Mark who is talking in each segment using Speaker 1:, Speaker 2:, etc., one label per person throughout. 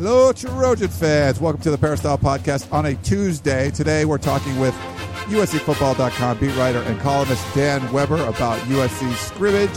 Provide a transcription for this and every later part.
Speaker 1: Hello, Trojan fans. Welcome to the Peristyle Podcast on a Tuesday. Today we're talking with USCFootball.com beat writer and columnist Dan Weber about USC scrimmage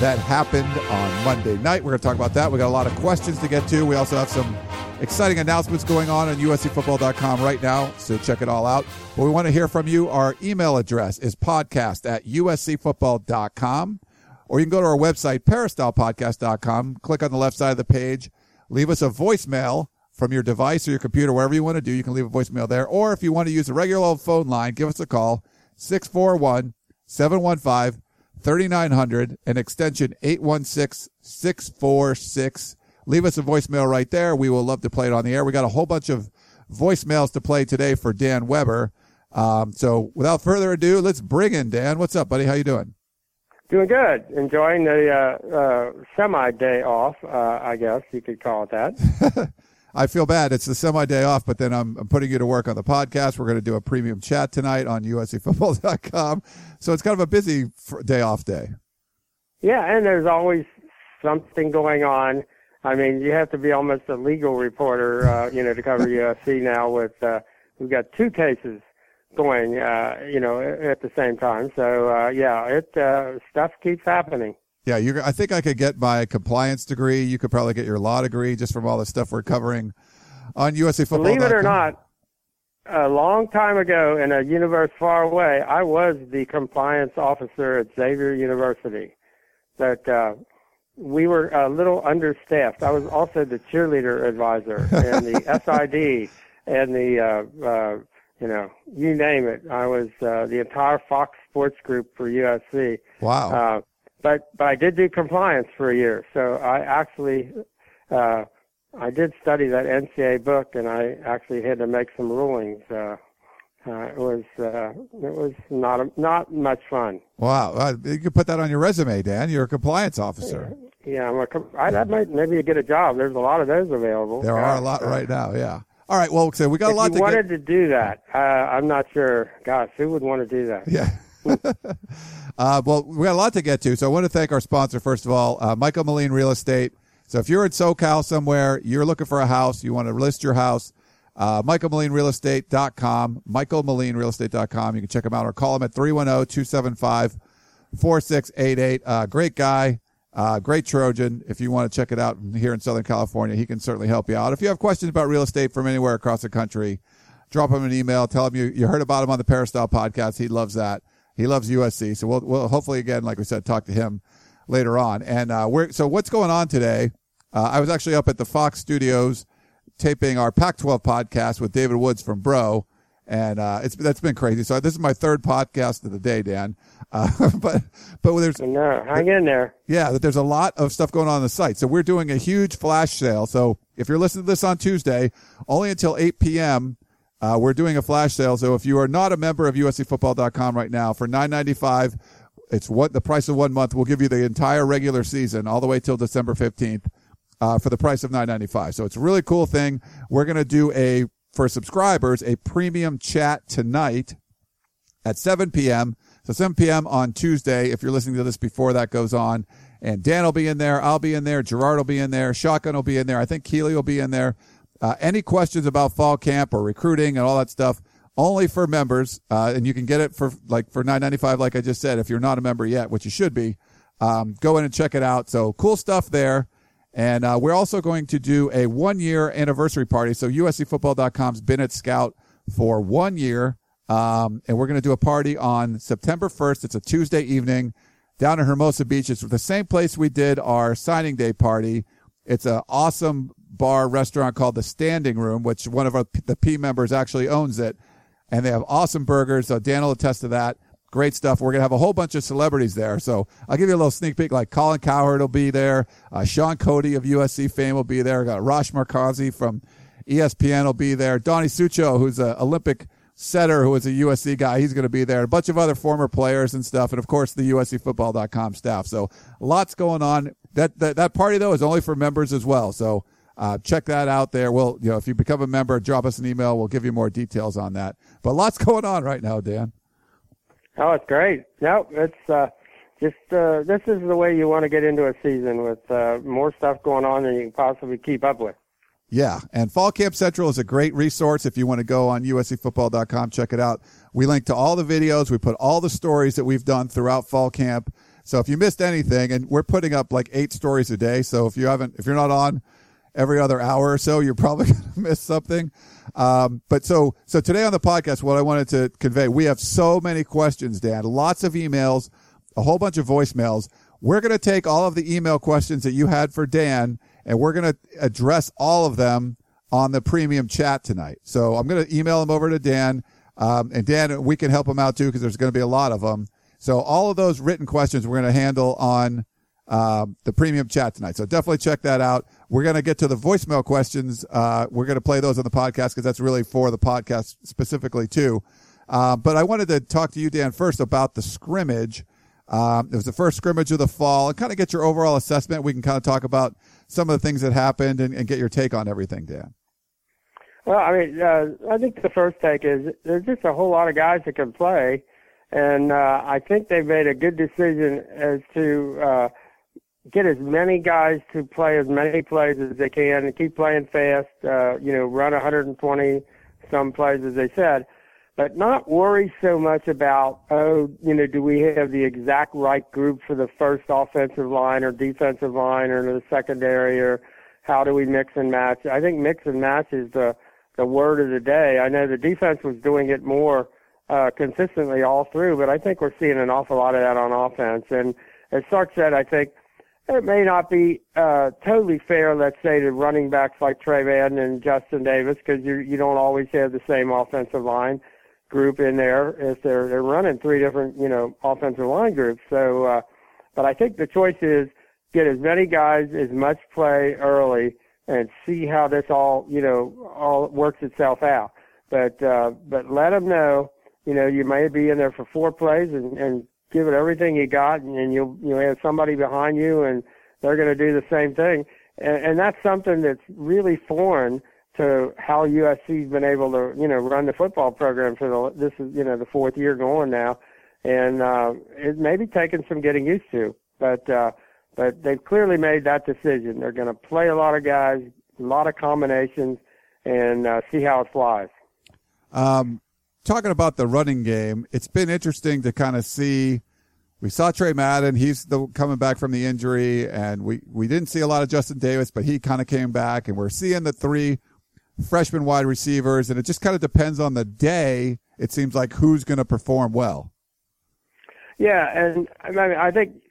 Speaker 1: that happened on Monday night. We're going to talk about that. We got a lot of questions to get to. We also have some exciting announcements going on on USCFootball.com right now, so check it all out. But we want to hear from you. Our email address is podcast at USCFootball.com, or you can go to our website, peristylepodcast.com, click on the left side of the page leave us a voicemail from your device or your computer, wherever you want to do. You can leave a voicemail there. Or if you want to use a regular old phone line, give us a call 641 715 3900 and extension 816 646. Leave us a voicemail right there. We will love to play it on the air. We got a whole bunch of voicemails to play today for Dan Weber. Um, so without further ado, let's bring in Dan. What's up, buddy? How you doing?
Speaker 2: Doing good. Enjoying the uh, uh, semi day off, uh, I guess you could call it that.
Speaker 1: I feel bad. It's the semi day off, but then I'm, I'm putting you to work on the podcast. We're going to do a premium chat tonight on USCFootball.com. So it's kind of a busy day off day.
Speaker 2: Yeah, and there's always something going on. I mean, you have to be almost a legal reporter, uh, you know, to cover USC now. With uh, we've got two cases going, uh, you know, at the same time. So uh, yeah, it uh, stuff keeps happening.
Speaker 1: Yeah, you I think I could get my compliance degree. You could probably get your law degree just from all the stuff we're covering on USA football.
Speaker 2: Believe it or not, a long time ago in a universe far away, I was the compliance officer at Xavier University. But uh, we were a little understaffed. I was also the cheerleader advisor and the SID and the uh, uh, you know, you name it. I was uh, the entire Fox Sports Group for USC.
Speaker 1: Wow.
Speaker 2: Uh, but but I did do compliance for a year, so I actually uh, I did study that NCAA book, and I actually had to make some rulings. Uh, uh, it was uh, it was not a, not much fun.
Speaker 1: Wow, uh, you could put that on your resume, Dan. You're a compliance officer.
Speaker 2: Yeah, I'm a. I, that might maybe you get a job. There's a lot of those available.
Speaker 1: There are a lot right now. Yeah. All right. Well, so we got
Speaker 2: if
Speaker 1: a lot
Speaker 2: you
Speaker 1: to
Speaker 2: wanted
Speaker 1: get.
Speaker 2: to do that, uh, I'm not sure. Gosh, who would want to do that?
Speaker 1: Yeah. uh, well, we got a lot to get to. So I want to thank our sponsor, first of all, uh, Michael Moline Real Estate. So if you're in SoCal somewhere, you're looking for a house, you want to list your house, uh, MichaelMolineRealEstate.com, MichaelMolineRealEstate.com. You can check him out or call him at 310-275-4688. Uh, great guy. Uh, great Trojan. If you want to check it out here in Southern California, he can certainly help you out. If you have questions about real estate from anywhere across the country, drop him an email. Tell him you, you heard about him on the Peristyle podcast. He loves that. He loves USC. So we'll, we'll hopefully again, like we said, talk to him later on. And, uh, we're, so what's going on today? Uh, I was actually up at the Fox studios taping our Pac-12 podcast with David Woods from Bro. And, uh, it's, that's been crazy. So this is my third podcast of the day, Dan. Uh, but but there's
Speaker 2: no hang in there.
Speaker 1: Yeah, that there's a lot of stuff going on, on the site. So we're doing a huge flash sale. So if you're listening to this on Tuesday, only until 8 p.m. Uh, we're doing a flash sale. So if you are not a member of USCFootball.com right now, for 9.95, it's what the price of one month. We'll give you the entire regular season all the way till December 15th uh, for the price of 9.95. So it's a really cool thing. We're going to do a for subscribers a premium chat tonight at 7 p.m. So 7 p.m. on Tuesday, if you're listening to this before that goes on, and Dan will be in there, I'll be in there, Gerard will be in there, Shotgun will be in there, I think Keely will be in there. Uh, any questions about fall camp or recruiting and all that stuff, only for members, uh, and you can get it for like for 9.95, like I just said. If you're not a member yet, which you should be, um, go in and check it out. So cool stuff there. And uh, we're also going to do a one year anniversary party. So USCFootball.com's been at Scout for one year. Um, and we're going to do a party on September 1st. It's a Tuesday evening down in Hermosa Beach. It's the same place we did our signing day party. It's an awesome bar restaurant called the Standing Room, which one of our, the P members actually owns it. And they have awesome burgers. So Dan will attest to that. Great stuff. We're going to have a whole bunch of celebrities there. So I'll give you a little sneak peek. Like Colin Cowherd will be there. Uh, Shaun Cody of USC fame will be there. I got Arash Markazi from ESPN will be there. Donnie Suxho, who's an Olympic setter who was a USC guy, he's going to be there. A bunch of other former players and stuff, and of course the USCFootball.com staff. So lots going on. That that, that party though is only for members as well. So uh, check that out there. We'll, you know, if you become a member, drop us an email. We'll give you more details on that. But lots going on right now, Dan.
Speaker 2: Oh, it's great. No, it's uh, just uh, this is the way you want to get into a season with uh, more stuff going on than you can possibly keep up with.
Speaker 1: Yeah, and Fall Camp Central is a great resource if you want to go on uscfootball.com, check it out. We link to all the videos, we put all the stories that we've done throughout fall camp. So if you missed anything, and we're putting up like eight stories a day, so if you haven't, if you're not on every other hour or so, you're probably going to miss something. Um, but so, so today on the podcast, what I wanted to convey, we have so many questions, Dan, lots of emails, a whole bunch of voicemails. We're going to take all of the email questions that you had for Dan and we're going to address all of them on the premium chat tonight. So I'm going to email them over to Dan. Um, and Dan, we can help him out too because there's going to be a lot of them. So all of those written questions we're going to handle on um, the premium chat tonight. So definitely check that out. We're going to get to the voicemail questions. Uh, we're going to play those on the podcast because that's really for the podcast specifically too. Uh, but I wanted to talk to you, Dan, first about the scrimmage. Um, it was the first scrimmage of the fall and kind of get your overall assessment. We can kind of talk about some of the things that happened and, and get your take on everything, Dan.
Speaker 2: Well, I mean, uh, I think the first take is there's just a whole lot of guys that can play, and uh, I think they made a good decision as to uh, get as many guys to play as many plays as they can and keep playing fast. Uh, you know, run 120 some plays as they said, but not worry so much about oh, you know, do we have the exact right group for the first offensive line or defensive line or the secondary or how do we mix and match? I think mix and match is the the word of the day. I know the defense was doing it more uh, consistently all through, but I think we're seeing an awful lot of that on offense. And as Sark said, I think it may not be uh, totally fair, let's say, to running backs like Madden and Justin Davis because you you don't always have the same offensive line group in there if they're they're running three different you know offensive line groups. So, uh, but I think the choice is get as many guys as much play early and see how this all you know all works itself out. But uh, but let them know you know you may be in there for four plays and, and give it everything you got, and, and you'll you have somebody behind you, and they're going to do the same thing. And, and that's something that's really foreign to how USC's been able to you know run the football program for the this is you know the fourth year going now, and uh, it may be taking some getting used to, but uh, but they've clearly made that decision. They're going to play a lot of guys, a lot of combinations, and uh, see how it flies.
Speaker 1: Um, talking about the running game, it's been interesting to kind of see. We saw Tre Madden; he's the, coming back from the injury, and we we didn't see a lot of Justin Davis, but he kind of came back, and we're seeing the three freshman wide receivers, and it just kind of depends on the day. It seems like who's going to perform well.
Speaker 2: Yeah, and I mean, I think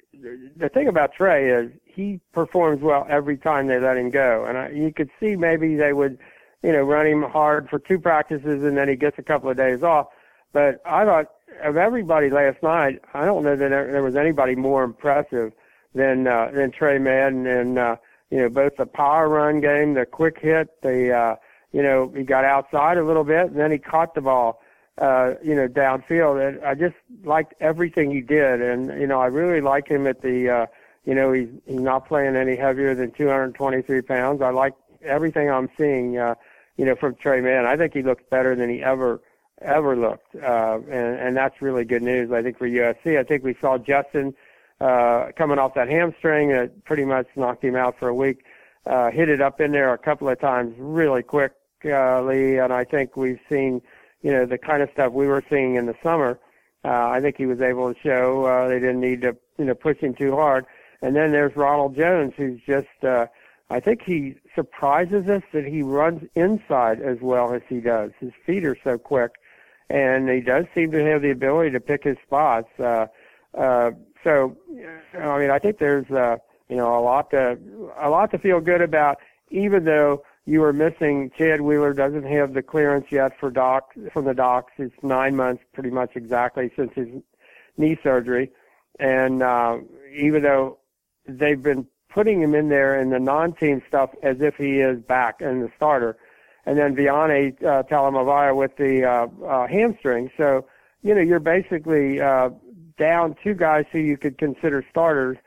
Speaker 2: the thing about Trey is he performs well every time they let him go, and I, you could see maybe they would you know, run him hard for two practices and then he gets a couple of days off. But I thought of everybody last night, I don't know that there was anybody more impressive than uh, than Tre Madden and uh, you know both the power run game, the quick hit, the uh, you know he got outside a little bit and then he caught the ball uh, you know downfield. And I just liked everything he did, and you know I really like him at the uh, you know he's he's not playing any heavier than 223 pounds. I like everything I'm seeing. Uh, you know, from Tre Madden. I think he looks better than he ever ever looked, uh, and and that's really good news. I think for USC. I think we saw Justin uh, coming off that hamstring that pretty much knocked him out for a week. Uh, hit it up in there a couple of times really quickly, and I think we've seen, you know, the kind of stuff we were seeing in the summer. Uh, I think he was able to show uh, they didn't need to, you know, push him too hard. And then there's Ronald Jones, who's just uh, I think he surprises us that he runs inside as well as he does. His feet are so quick, and he does seem to have the ability to pick his spots. Uh, uh, so, I mean, I think there's uh, you know a lot to a lot to feel good about, even though you are missing. Chad Wheeler doesn't have the clearance yet for doc from the docs. It's nine months, pretty much exactly since his knee surgery, and uh, even though they've been putting him in there in the non-team stuff as if he is back and the starter. and then Viane uh, Talamaivao with the uh, uh, hamstring. So, you know, you're basically uh, down two guys who you could consider starters,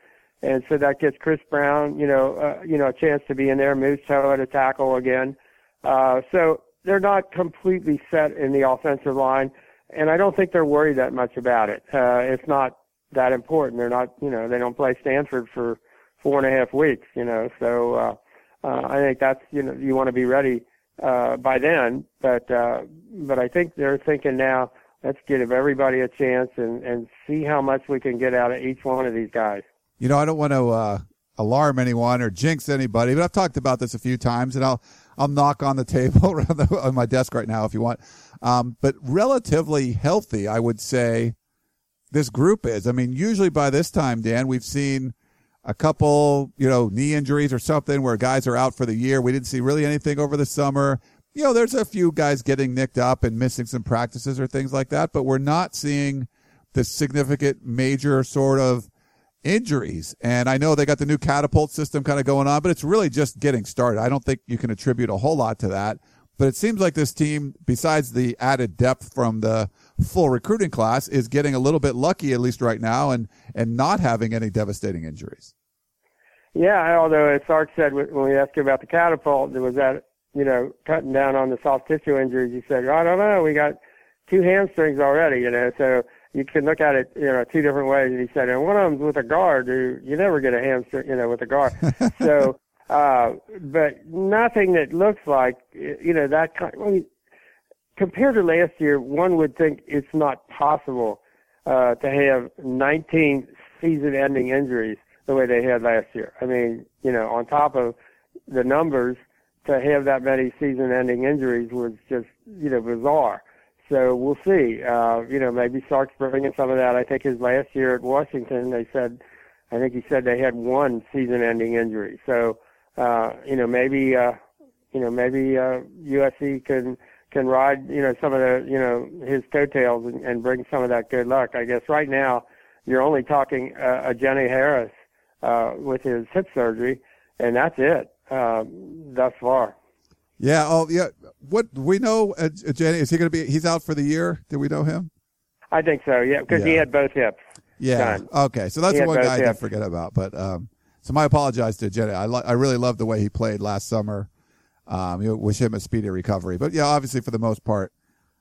Speaker 2: and so that gets Chris Brown, you know, uh, you know, a chance to be in there. Moves Toa to tackle again. Uh, so they're not completely set in the offensive line, and I don't think they're worried that much about it. Uh, it's not that important. They're not, you know, they don't play Stanford for four and a half weeks, you know. So uh, uh, I think that's, you know, you want to be ready uh, by then. But uh, but I think they're thinking now. Let's give everybody a chance and and see how much we can get out of each one of these guys.
Speaker 1: You know, I don't want to uh, alarm anyone or jinx anybody, but I've talked about this a few times, and I'll I'll knock on the table around the, on my desk right now if you want. Um, but relatively healthy, I would say this group is. I mean, usually by this time, Dan, we've seen a couple, you know, knee injuries or something where guys are out for the year. We didn't see really anything over the summer. You know, there's a few guys getting nicked up and missing some practices or things like that, but we're not seeing the significant major sort of injuries. And I know they got the new catapult system kind of going on, but it's really just getting started. I don't think you can attribute a whole lot to that. But it seems like this team, besides the added depth from the full recruiting class, is getting a little bit lucky, at least right now, and, and not having any devastating injuries.
Speaker 2: Yeah, although as Sark said when we asked him about the catapult, there was that, you know, cutting down on the soft tissue injuries. He said, I don't know, we got two hamstrings already, you know, so you can look at it, you know, two different ways. And he said, and one of them's with a guard who you never get a hamstring, you know, with a guard. so, uh, but nothing that looks like, you know, that kind. I mean, compared to last year, one would think it's not possible uh, to have 19 season-ending injuries the way they had last year. I mean, you know, on top of the numbers, to have that many season-ending injuries was just, you know, bizarre. So we'll see. Uh, you know, maybe Sark's bringing some of that. I think his last year at Washington, they said, I think he said they had one season-ending injury. So, uh, you know, maybe, uh, you know, maybe uh, USC can can ride, you know, some of the, you know, his coattails and, and bring some of that good luck. I guess right now you're only talking uh, Ajene Harris uh, with his hip surgery, and that's it uh, thus far.
Speaker 1: Yeah. Oh, yeah. What we know, uh, Jenny, is he going to be? He's out for the year. Do we know him?
Speaker 2: I think so. Yeah, because yeah. he had both hips.
Speaker 1: Yeah. Done. Okay. So that's one guy hips. I did forget about. But um, so my apologize to Jenny. I lo- I really love the way he played last summer. Um, you know, wish him a speedy recovery. But yeah, obviously for the most part,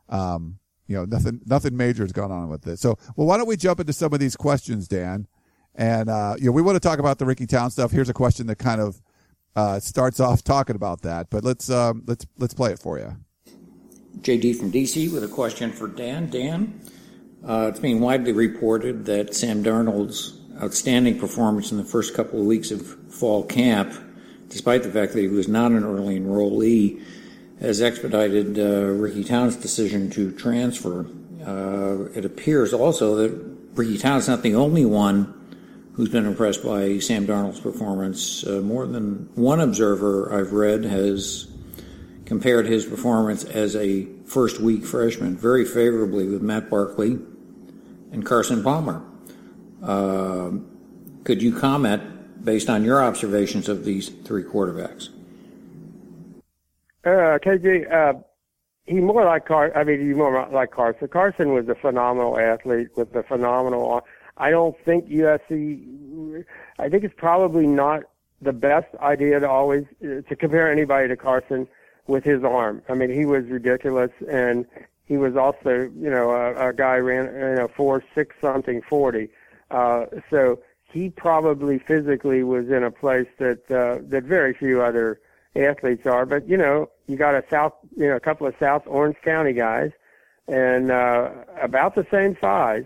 Speaker 1: um, you know, nothing nothing major has gone on with this. So, well, why don't we jump into some of these questions, Dan? And uh, you know, we want to talk about the Ricky Town stuff. Here's a question that kind of uh, starts off talking about that. But let's um, let's let's play it for you.
Speaker 3: JD from DC with a question for Dan. Dan, uh, it's being widely reported that Sam Darnold's outstanding performance in the first couple of weeks of fall camp, despite the fact that he was not an early enrollee, has expedited uh, Ricky Town's decision to transfer. Uh, it appears also that Ricky Town's not the only one who's been impressed by Sam Darnold's performance. Uh, more than one observer I've read has compared his performance as a first week freshman very favorably with Matt Barkley and Carson Palmer. Uh, could you comment based on your observations of these three quarterbacks?
Speaker 2: Uh, KG, uh, he more like Car. I mean, he more like Carson. Carson was a phenomenal athlete with a phenomenal arm. I don't think USC. I think it's probably not the best idea to always to compare anybody to Carson with his arm. I mean, he was ridiculous, and he was also, you know, a, a guy ran, you know, four six something forty. Uh, so he probably physically was in a place that uh, that very few other athletes are. But you know, you got a South, you know, a couple of South Orange County guys, and uh, about the same size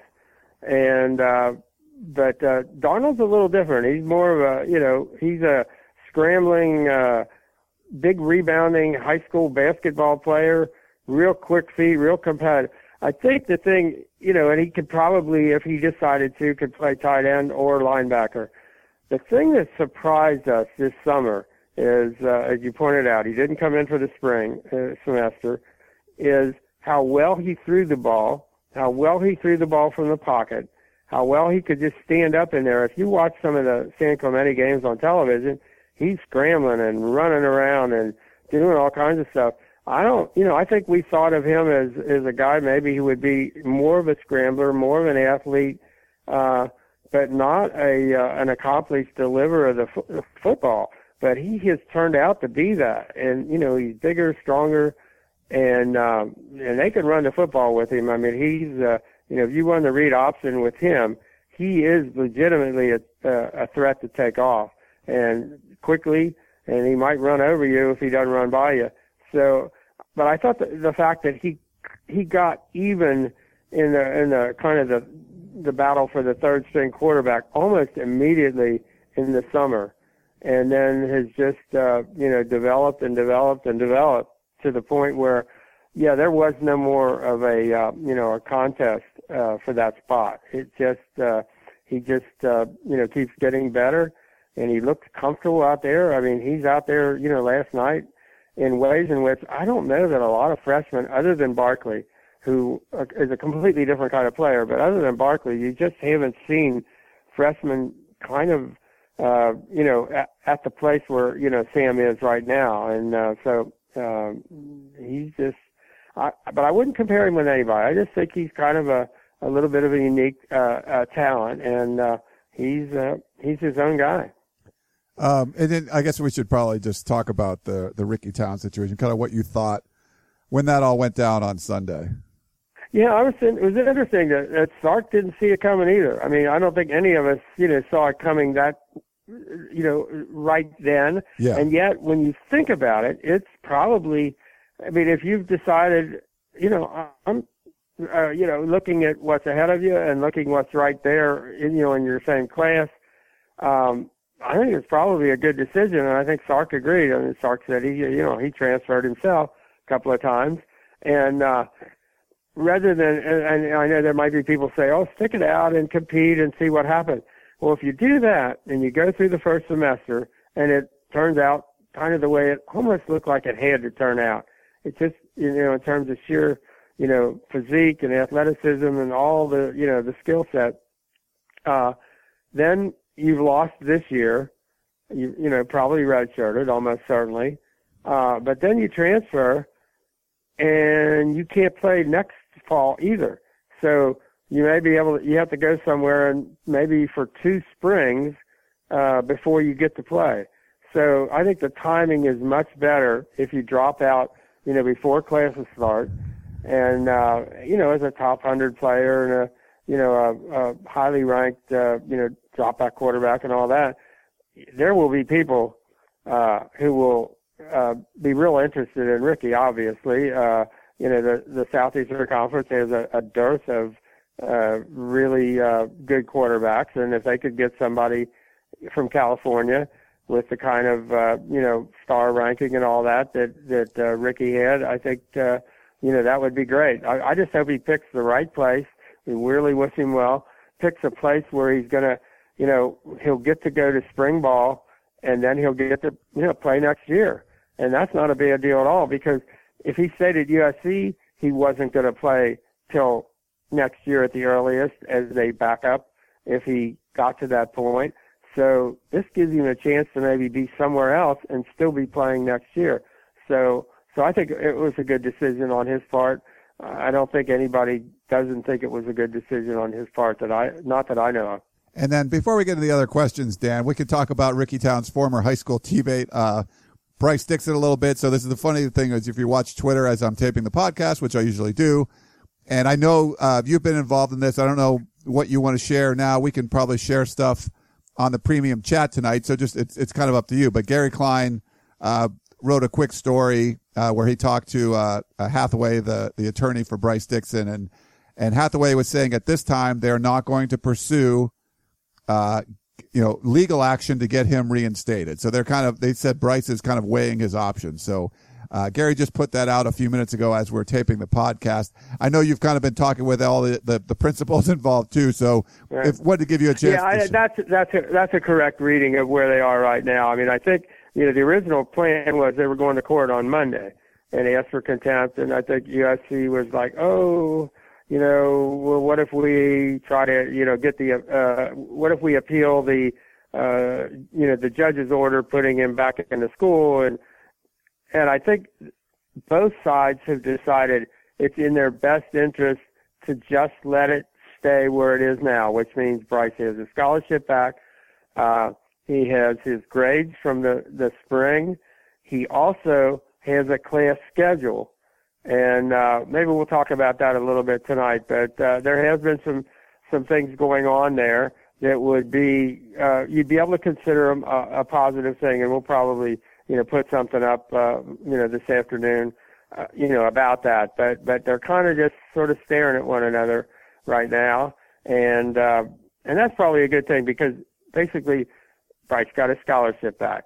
Speaker 2: and uh, but uh, Darnold's a little different. He's more of a you know he's a scrambling, uh, big rebounding high school basketball player, real quick feet, real competitive. I think the thing you know, and he could probably, if he decided to, could play tight end or linebacker. The thing that surprised us this summer is, uh, as you pointed out, he didn't come in for the spring uh, semester, is how well he threw the ball how well he threw the ball from the pocket, how well he could just stand up in there. If you watch some of the San Clemente games on television, he's scrambling and running around and doing all kinds of stuff. I don't, you know, I think we thought of him as as a guy maybe who would be more of a scrambler, more of an athlete, uh, but not a uh, an accomplished deliverer of the f- football. But he has turned out to be that, and you know, he's bigger, stronger, and um, and they can run the football with him. I mean, he's uh, you know, if you run the read option with him, he is legitimately a, a threat to take off and quickly, and he might run over you if he doesn't run by you. So but I thought the, the fact that he he got even in the in the kind of the the battle for the third string quarterback almost immediately in the summer, and then has just uh, you know developed and developed and developed to the point where yeah there was no more of a uh, you know a contest uh, for that spot. It just uh, he just uh, you know keeps getting better, and he looks comfortable out there. I mean he's out there you know last night in ways in which I don't know that a lot of freshmen, other than Barkley, who is a completely different kind of player, but other than Barkley, you just haven't seen freshmen kind of, uh, you know, at, at the place where you know Sam is right now, and uh, so um, he's just. I, but I wouldn't compare him with anybody. I just think he's kind of a a little bit of a unique uh, uh, talent, and uh, he's uh, he's his own guy.
Speaker 1: Um, and then I guess we should probably just talk about the the Ricky Town situation, kind of what you thought when that all went down on Sunday.
Speaker 2: Yeah, I was. In, It was interesting that, that Sark didn't see it coming either. I mean, I don't think any of us, you know, saw it coming that, you know, right then.
Speaker 1: Yeah.
Speaker 2: And yet, when you think about it, it's probably. I mean, if you've decided, you know, I'm, uh, you know, looking at what's ahead of you and looking what's right there, in, you know, in your same class, um, I think it's probably a good decision, and I think Sark agreed. I mean, Sark said he, you know, he transferred himself a couple of times, and uh, rather than, and, and I know there might be people say, "Oh, stick it out and compete and see what happens." Well, if you do that and you go through the first semester, and it turns out kind of the way it almost looked like it had to turn out, it just, you know, in terms of sheer, you know, physique and athleticism and all the, you know, the skill set, uh, then you've lost this year. You you know probably redshirted almost certainly, uh, but then you transfer, and you can't play next fall either. So you may be able to. You have to go somewhere and maybe for two springs uh, before you get to play. So I think the timing is much better if you drop out, you know, before classes start, and uh, you know, as a top hundred player and a you know a, a highly ranked, uh, you know, drop back quarterback and all that, there will be people uh, who will uh, be real interested in Ricky. Obviously, uh, you know the the Southeastern Conference has a, a dearth of uh, really uh, good quarterbacks, and if they could get somebody from California with the kind of uh, you know star ranking and all that that that uh, Ricky had, I think uh, you know that would be great. I, I just hope he picks the right place. We really wish him well. Picks a place where he's going to you know, he'll get to go to spring ball and then he'll get to, you know, play next year. And that's not a bad deal at all because if he stayed at USC, he wasn't going to play till next year at the earliest as a backup if he got to that point. So this gives him a chance to maybe be somewhere else and still be playing next year. So, so I think it was a good decision on his part. I don't think anybody doesn't think it was a good decision on his part that I, not that I know of.
Speaker 1: And then before we get into the other questions, Dan, we could talk about Ricky Town's former high school teammate, uh, Bryce Dixon a little bit. So this is the funny thing is if you watch Twitter as I'm taping the podcast, which I usually do, and I know uh, you've been involved in this. I don't know what you want to share now. We can probably share stuff on the premium chat tonight. So just it's it's kind of up to you. But Gary Klein uh, wrote a quick story uh, where he talked to uh, uh, Hathaway, the the attorney for Bryce Dixon, and and Hathaway was saying at this time they're not going to pursue uh, you know, legal action to get him reinstated. So they're kind of, they said Bryce is kind of weighing his options. So, uh, Gary just put that out a few minutes ago as we're taping the podcast. I know you've kind of been talking with all the, the, the principals involved too. So right. if what to give you a chance.
Speaker 2: Yeah, I, that's, that's a, that's a correct reading of where they are right now. I mean, I think, you know, the original plan was they were going to court on Monday and asked for contempt. And I think USC was like, oh, you know, well, what if we try to, you know, get the, uh, what if we appeal the, uh, you know, the judge's order putting him back into school? And, and I think both sides have decided it's in their best interest to just let it stay where it is now, which means Bryce has a scholarship back. Uh, he has his grades from the, the spring. He also has a class schedule. And uh, maybe we'll talk about that a little bit tonight. But uh, there has been some some things going on there that would be uh, you'd be able to consider them a, a positive thing. And we'll probably you know put something up uh, you know this afternoon uh, you know about that. But but they're kind of just sort of staring at one another right now, and uh, and that's probably a good thing because basically Bryce got his scholarship back.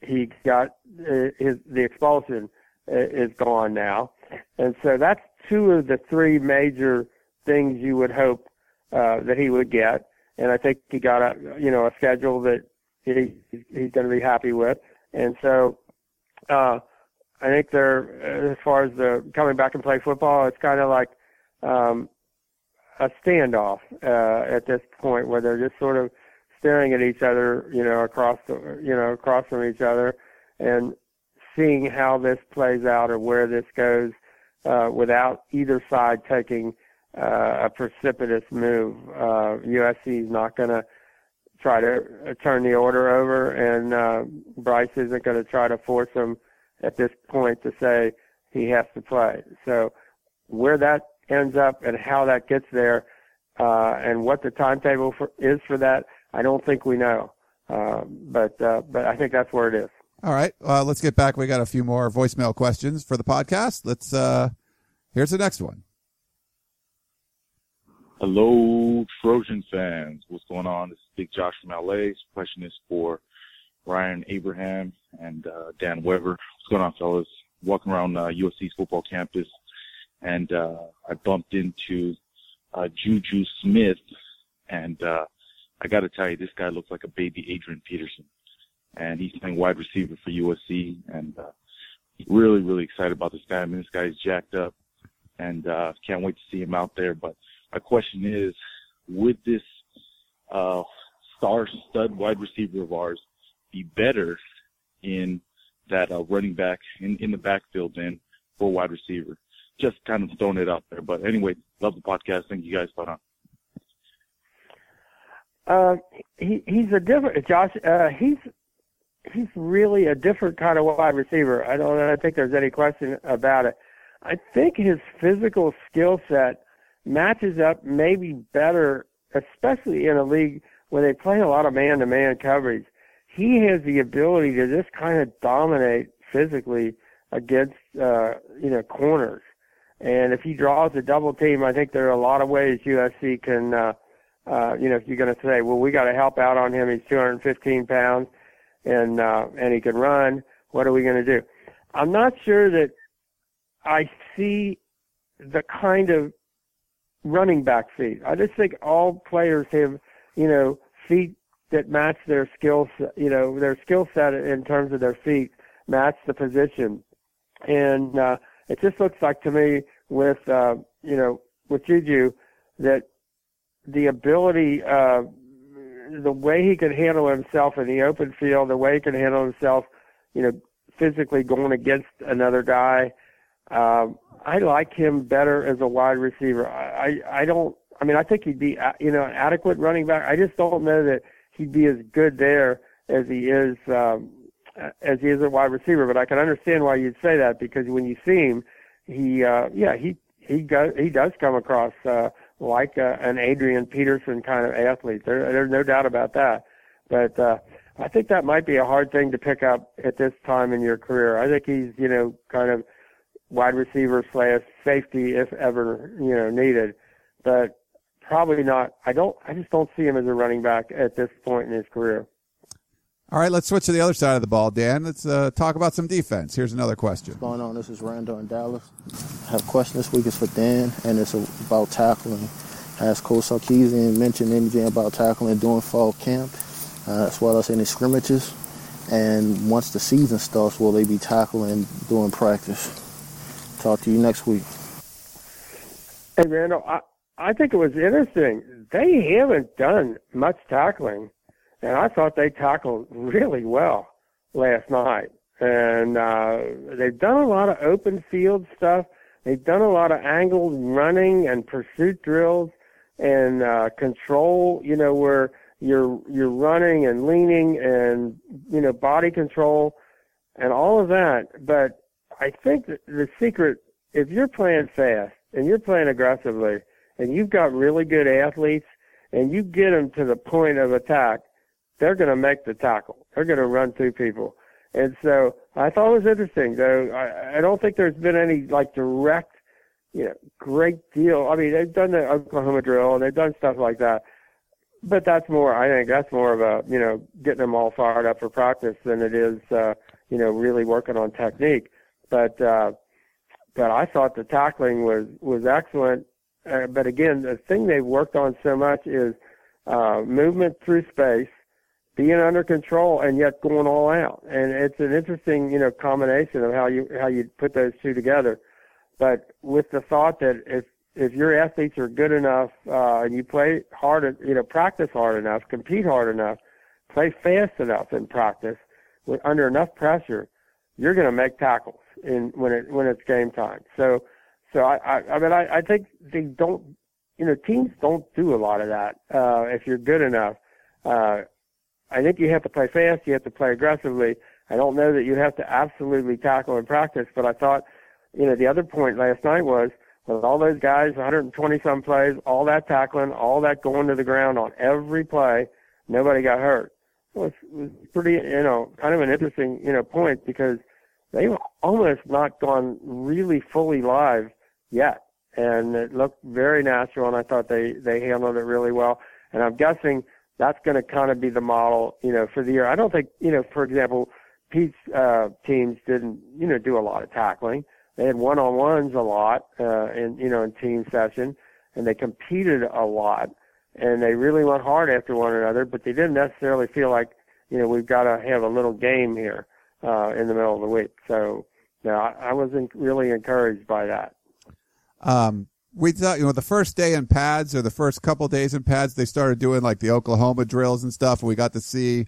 Speaker 2: He got uh, his the expulsion uh, is gone now, and so that's two of the three major things you would hope uh, that he would get. And I think he got a you know a schedule that he he's going to be happy with. And so uh, I think they're as far as the coming back and play football, it's kind of like um, a standoff uh, at this point where they're just sort of staring at each other, you know, across the, you know, across from each other, and seeing how this plays out or where this goes, uh, without either side taking uh, a precipitous move. Uh, USC is not going to try to turn the order over, and uh, Bryce isn't going to try to force him at this point to say he has to play. So where that ends up and how that gets there, uh, and what the timetable for, is for that, I don't think we know, uh, but uh, but I think that's where it is.
Speaker 1: All right, uh, let's get back. We got a few more voicemail questions for the podcast. Let's. Uh, here's the next one.
Speaker 4: Hello, Trojan fans. What's going on? This is Big Josh from LA. This question is for Ryan Abraham and uh, Dan Weber. What's going on, fellas? Walking around uh, USC's football campus, and uh, I bumped into uh, Juju Smith, and uh, I got to tell you, this guy looks like a baby Adrian Peterson, and he's playing wide receiver for USC, and uh, really, really excited about this guy. I mean, this guy's jacked up, and uh, can't wait to see him out there. But my question is, would this uh, star stud wide receiver of ours be better in that uh, running back in, in the backfield than for wide receiver? Just kind of throwing it out there. But anyway, love the podcast. Thank you guys. Bye now.
Speaker 2: Uh, he he's a different Josh. Uh, he's he's really a different kind of wide receiver. I don't I think there's any question about it. I think his physical skill set matches up maybe better, especially in a league where they play a lot of man-to-man coverage. He has the ability to just kind of dominate physically against uh, you know corners. And if he draws a double team, I think there are a lot of ways USC can uh, uh, you know, if you're going to say, well, we got to help out on him. He's 215 pounds and, uh, and he can run. What are we going to do? I'm not sure that I see the kind of running back feet. I just think all players have, you know, feet that match their skill set, you know, their skill set in terms of their feet match the position. And, uh, it just looks like to me with, uh, you know, with Juju that the ability, uh, the way he could handle himself in the open field, the way he could handle himself, you know, physically going against another guy. Um, I like him better as a wide receiver. I, I, I don't. I mean, I think he'd be, you know, an adequate running back. I just don't know that he'd be as good there as he is um, as he is a wide receiver. But I can understand why you'd say that because when you see him, he, uh, yeah, he he goes, he does come across uh, like a, an Adrian Peterson kind of athlete. There, there's no doubt about that. But uh, I think that might be a hard thing to pick up at this time in your career. I think he's, you know, kind of wide receiver slash safety if ever, you know, needed. But probably not. I don't. I just don't see him as a running back at this point in his career.
Speaker 1: All right, let's switch to the other side of the ball, Dan. Let's uh, talk about some defense. Here's another question.
Speaker 5: What's going on? This is Randall in Dallas. I have a question this week is for Dan, and it's about tackling. Has Coach Sarkisian mentioned anything about tackling during fall camp, uh, as well as any scrimmages? And once the season starts, will they be tackling during practice? Talk to you next week.
Speaker 2: Hey, Randall, I, I think it was interesting. They haven't done much tackling and I thought they tackled really well last night. And uh, they've done a lot of open field stuff. They've done a lot of angled running and pursuit drills and uh, control. You know where you're you're running and leaning and you know body control and all of that. But I think the secret, if you're playing fast and you're playing aggressively, and you've got really good athletes, and you get them to the point of attack, they're going to make the tackle. They're going to run through people. And so I thought it was interesting, though. I, I don't think there's been any like direct, you know, great deal. I mean, they've done the Oklahoma drill and they've done stuff like that, but that's more. I think that's more of a you know getting them all fired up for practice than it is, uh, you know, really working on technique. But uh, but I thought the tackling was was excellent. Uh, but again, the thing they've worked on so much is uh, movement through space being under control and yet going all out. And it's an interesting, you know, combination of how you how you put those two together. But with the thought that if if your athletes are good enough uh, and you play hard, you know, practice hard enough, compete hard enough, play fast enough in practice, with, under enough pressure, you're going to make tackles in when it when it's game time. So, so I I, I mean I, I think they don't, you know, teams don't do a lot of that uh, if you're good enough. Uh, I think you have to play fast. You have to play aggressively. I don't know that you have to absolutely tackle in practice, but I thought, you know, the other point last night was with all those guys, 120 some plays, all that tackling, all that going to the ground on every play, nobody got hurt. Was, it was pretty, you know, kind of an interesting, you know, point because they've almost not gone really fully live yet. And it looked very natural, and I thought they, they handled it really well. And I'm guessing that's going to kind of be the model, you know, for the year. I don't think, you know, for example, Pete's uh, teams didn't, you know, do a lot of tackling. They had one-on-ones a lot, uh, in, you know, in team session, and they competed a lot, and they really went hard after one another, but they didn't necessarily feel like, you know, we've got to have a little game here, uh, in the middle of the week. So, you know, I, I was in, really encouraged by that.
Speaker 1: Um, we thought, you know, the first day in pads or the first couple days in pads, they started doing like the Oklahoma drills and stuff, and we got to see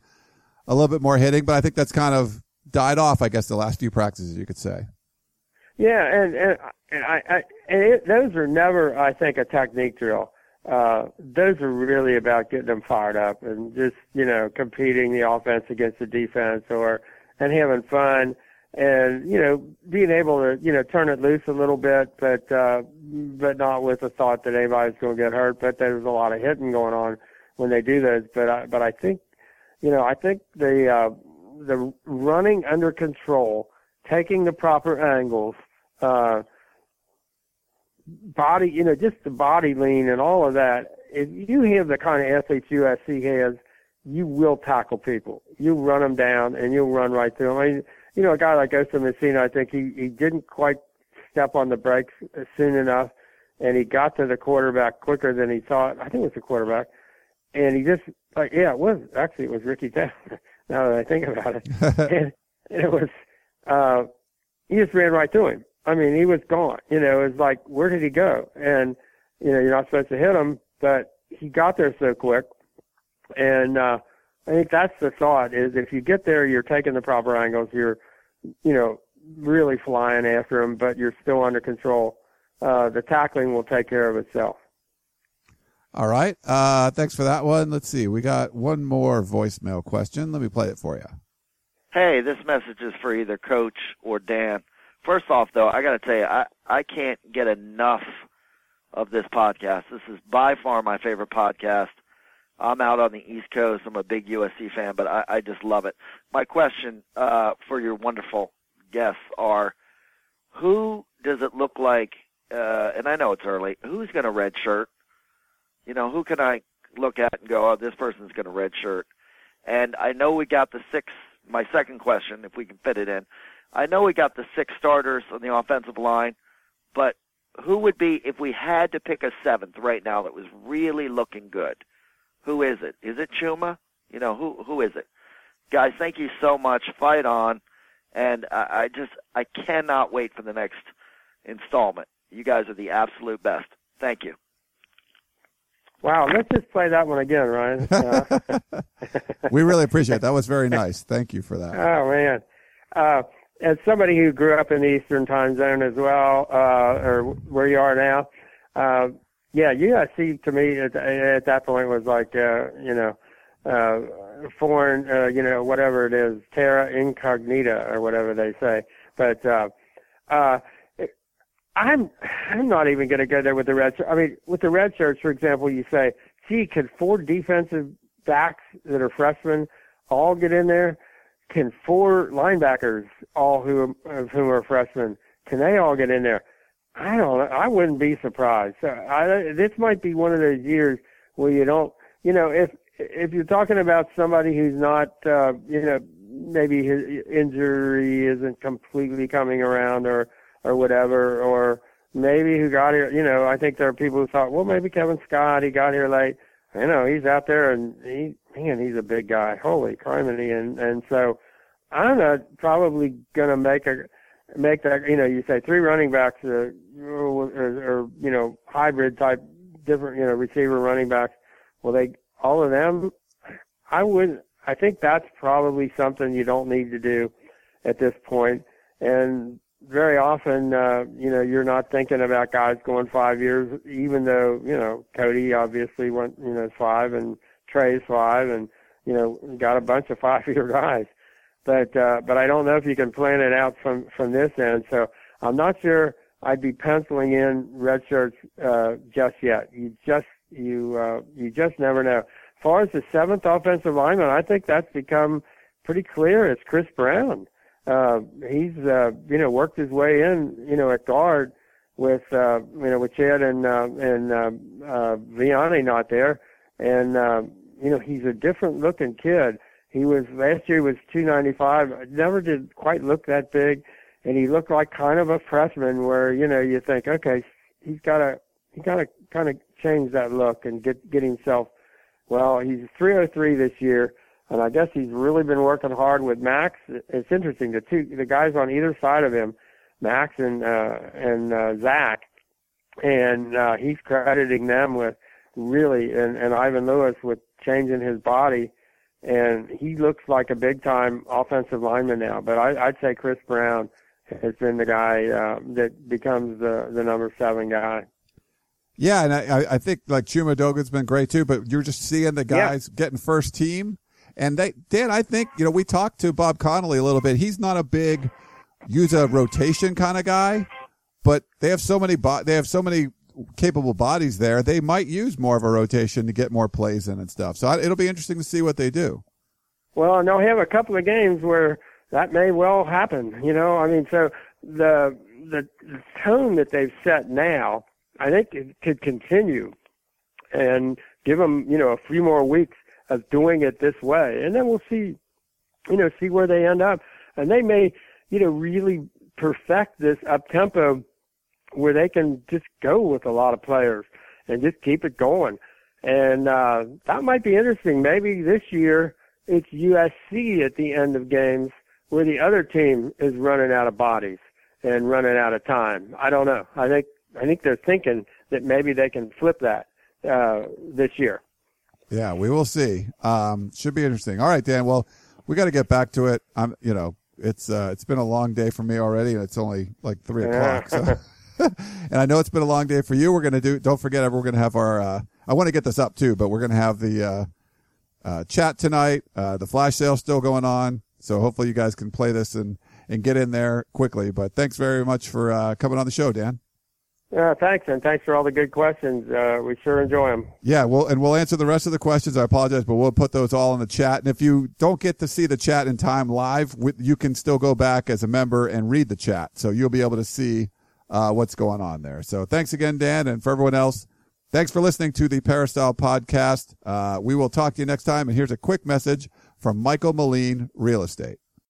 Speaker 1: a little bit more hitting. But I think that's kind of died off, I guess, the last few practices, you could say.
Speaker 2: Yeah, and and, and I, I and it, those are never, I think, a technique drill. Uh, those are really about getting them fired up and just you know competing the offense against the defense or and having fun and you know being able to you know turn it loose a little bit, but uh, but not with the thought that anybody's going to get hurt. But there's a lot of hitting going on when they do those. But I, but I think you know I think the uh, the running under control, taking the proper angles, uh, body you know just the body lean and all of that. If you have the kind of athletes USC has, you will tackle people. You run them down and you'll run right through them. I mean, you know, a guy like Osa Masina, I think he, he didn't quite step on the brakes soon enough, and he got to the quarterback quicker than he thought. I think it was the quarterback, and he just like yeah, it was actually it was Ricky Town. now that I think about it, and, and it was uh, he just ran right through him. I mean, he was gone. You know, it was like where did he go? And you know, you're not supposed to hit him, but he got there so quick, and uh, I think that's the thought is if you get there, you're taking the proper angles, you're, you know, really flying after him, but you're still under control. Uh, the tackling will take care of itself.
Speaker 1: All right. Uh, thanks for that one. Let's see. We got one more voicemail question. Let me play it for you.
Speaker 6: Hey, this message is for either Coach or Dan. First off, though, I got to tell you, I, I can't get enough of this podcast. This is by far my favorite podcast. I'm out on the East Coast. I'm a big USC fan, but I, I just love it. My question uh, for your wonderful guests are: Who does it look like? Uh, and I know it's early. Who's going to red shirt? You know, who can I look at and go, "Oh, this person's going to red shirt"? And I know we got the six. My second question, if we can fit it in, I know we got the six starters on the offensive line, but who would be if we had to pick a seventh right now that was really looking good? Who is it? Is it Chuma? You know, who who is it? Guys, thank you so much. Fight on. And I, I just I cannot wait for the next installment. You guys are the absolute best. Thank you.
Speaker 2: Wow, let's just play that one again, Ryan. Uh,
Speaker 1: we really appreciate it. That was very nice. Thank you for that.
Speaker 2: Oh man, uh, as somebody who grew up in the Eastern Time Zone as well, uh, or where you are now, uh, yeah, USC to me at, at that point was like, uh, you know, uh, foreign, uh, you know, whatever it is, terra incognita or whatever they say. But uh, uh, I'm I'm not even going to go there with the red. I mean, with the red shirts, for example, you say, "Gee, could four defensive backs that are freshmen all get in there? Can four linebackers, all who of whom are freshmen, can they all get in there?" I don't. I wouldn't be surprised. So I, this might be one of those years where you don't. You know, if if you're talking about somebody who's not, uh, you know, maybe his injury isn't completely coming around or or whatever, or maybe who got here. You know, I think there are people who thought, well, maybe Kevin Scott, he got here late. You know, he's out there and he, man, he's a big guy. Holy criminy. And, and so I'm not probably to make a, make that, you know, you say three running backs, uh, or, or, you know, hybrid type, different, you know, receiver running backs. Well, they, all of them, I would, I think that's probably something you don't need to do at this point. And very often, uh, you know, you're not thinking about guys going five years, even though, you know, Cody obviously went, you know, five and Tre's five and, you know, got a bunch of five year guys. But, uh, but I don't know if you can plan it out from, from this end. So I'm not sure I'd be penciling in red shirts, uh, just yet. You just, you, uh, you just never know. As far as the seventh offensive lineman, I think that's become pretty clear. It's Chris Brown uh, he's uh, you know worked his way in you know at guard with uh, you know with Chad and uh, and uh, uh, Viane not there, and uh, you know he's a different looking kid. He was last year he was 295. Never did quite look that big, and he looked like kind of a freshman. Where you know you think okay he's got to he got to kind of change that look and get get himself. Well, he's 303 this year and I guess he's really been working hard with Max. It's interesting the two the guys on either side of him, Max and uh, and uh, Zach, and uh, he's crediting them with really and, and Ivan Lewis with changing his body, and he looks like a big time offensive lineman now. But I, I'd say Chris Brown has been the guy uh, that becomes the the number seven guy.
Speaker 1: Yeah, and I, I think like Chuma Edoga's been great too, but you're just seeing the guys yeah. getting first team and they, Dan, I think, you know, we talked to Bob Connolly a little bit. He's not a big use a rotation kind of guy, but they have so many, bo- they have so many capable bodies there. They might use more of a rotation to get more plays in and stuff. So I, it'll be interesting to see what they do.
Speaker 2: Well, and they'll have a couple of games where that may well happen. You know, I mean, so the, the, the tone that they've set now, I think it could continue and give them, you know, a few more weeks of doing it this way. And then we'll see, you know, see where they end up. And they may, you know, really perfect this up tempo where they can just go with a lot of players and just keep it going. And uh, that might be interesting. Maybe this year it's USC at the end of games where the other team is running out of bodies and running out of time. I don't know. I think I think they're thinking that maybe they can flip that uh, this year.
Speaker 1: Yeah, we will see. Um, should be interesting. All right, Dan. Well, we got to get back to it. I'm, you know, it's uh, it's been a long day for me already, and it's only like three o'clock. So. and I know it's been a long day for you. We're gonna do. Don't forget, we're gonna have our. Uh, I want to get this up too, but we're gonna have the uh, uh, chat tonight. Uh, the flash sale still going on, so hopefully you guys can play this and and get in there quickly. But thanks very much for uh, coming on the show, Dan.
Speaker 2: Yeah, thanks, and thanks for all the good questions. Uh, we sure enjoy them.
Speaker 1: Yeah, well, and we'll answer the rest of the questions. I apologize, but we'll put those all in the chat. And if you don't get to see the chat in time live, you can still go back as a member and read the chat, so you'll be able to see uh, what's going on there. So thanks again, Dan, and for everyone else, thanks for listening to the Peristyle podcast. Uh, we will talk to you next time. And here's a quick message from Michael Moline Real Estate.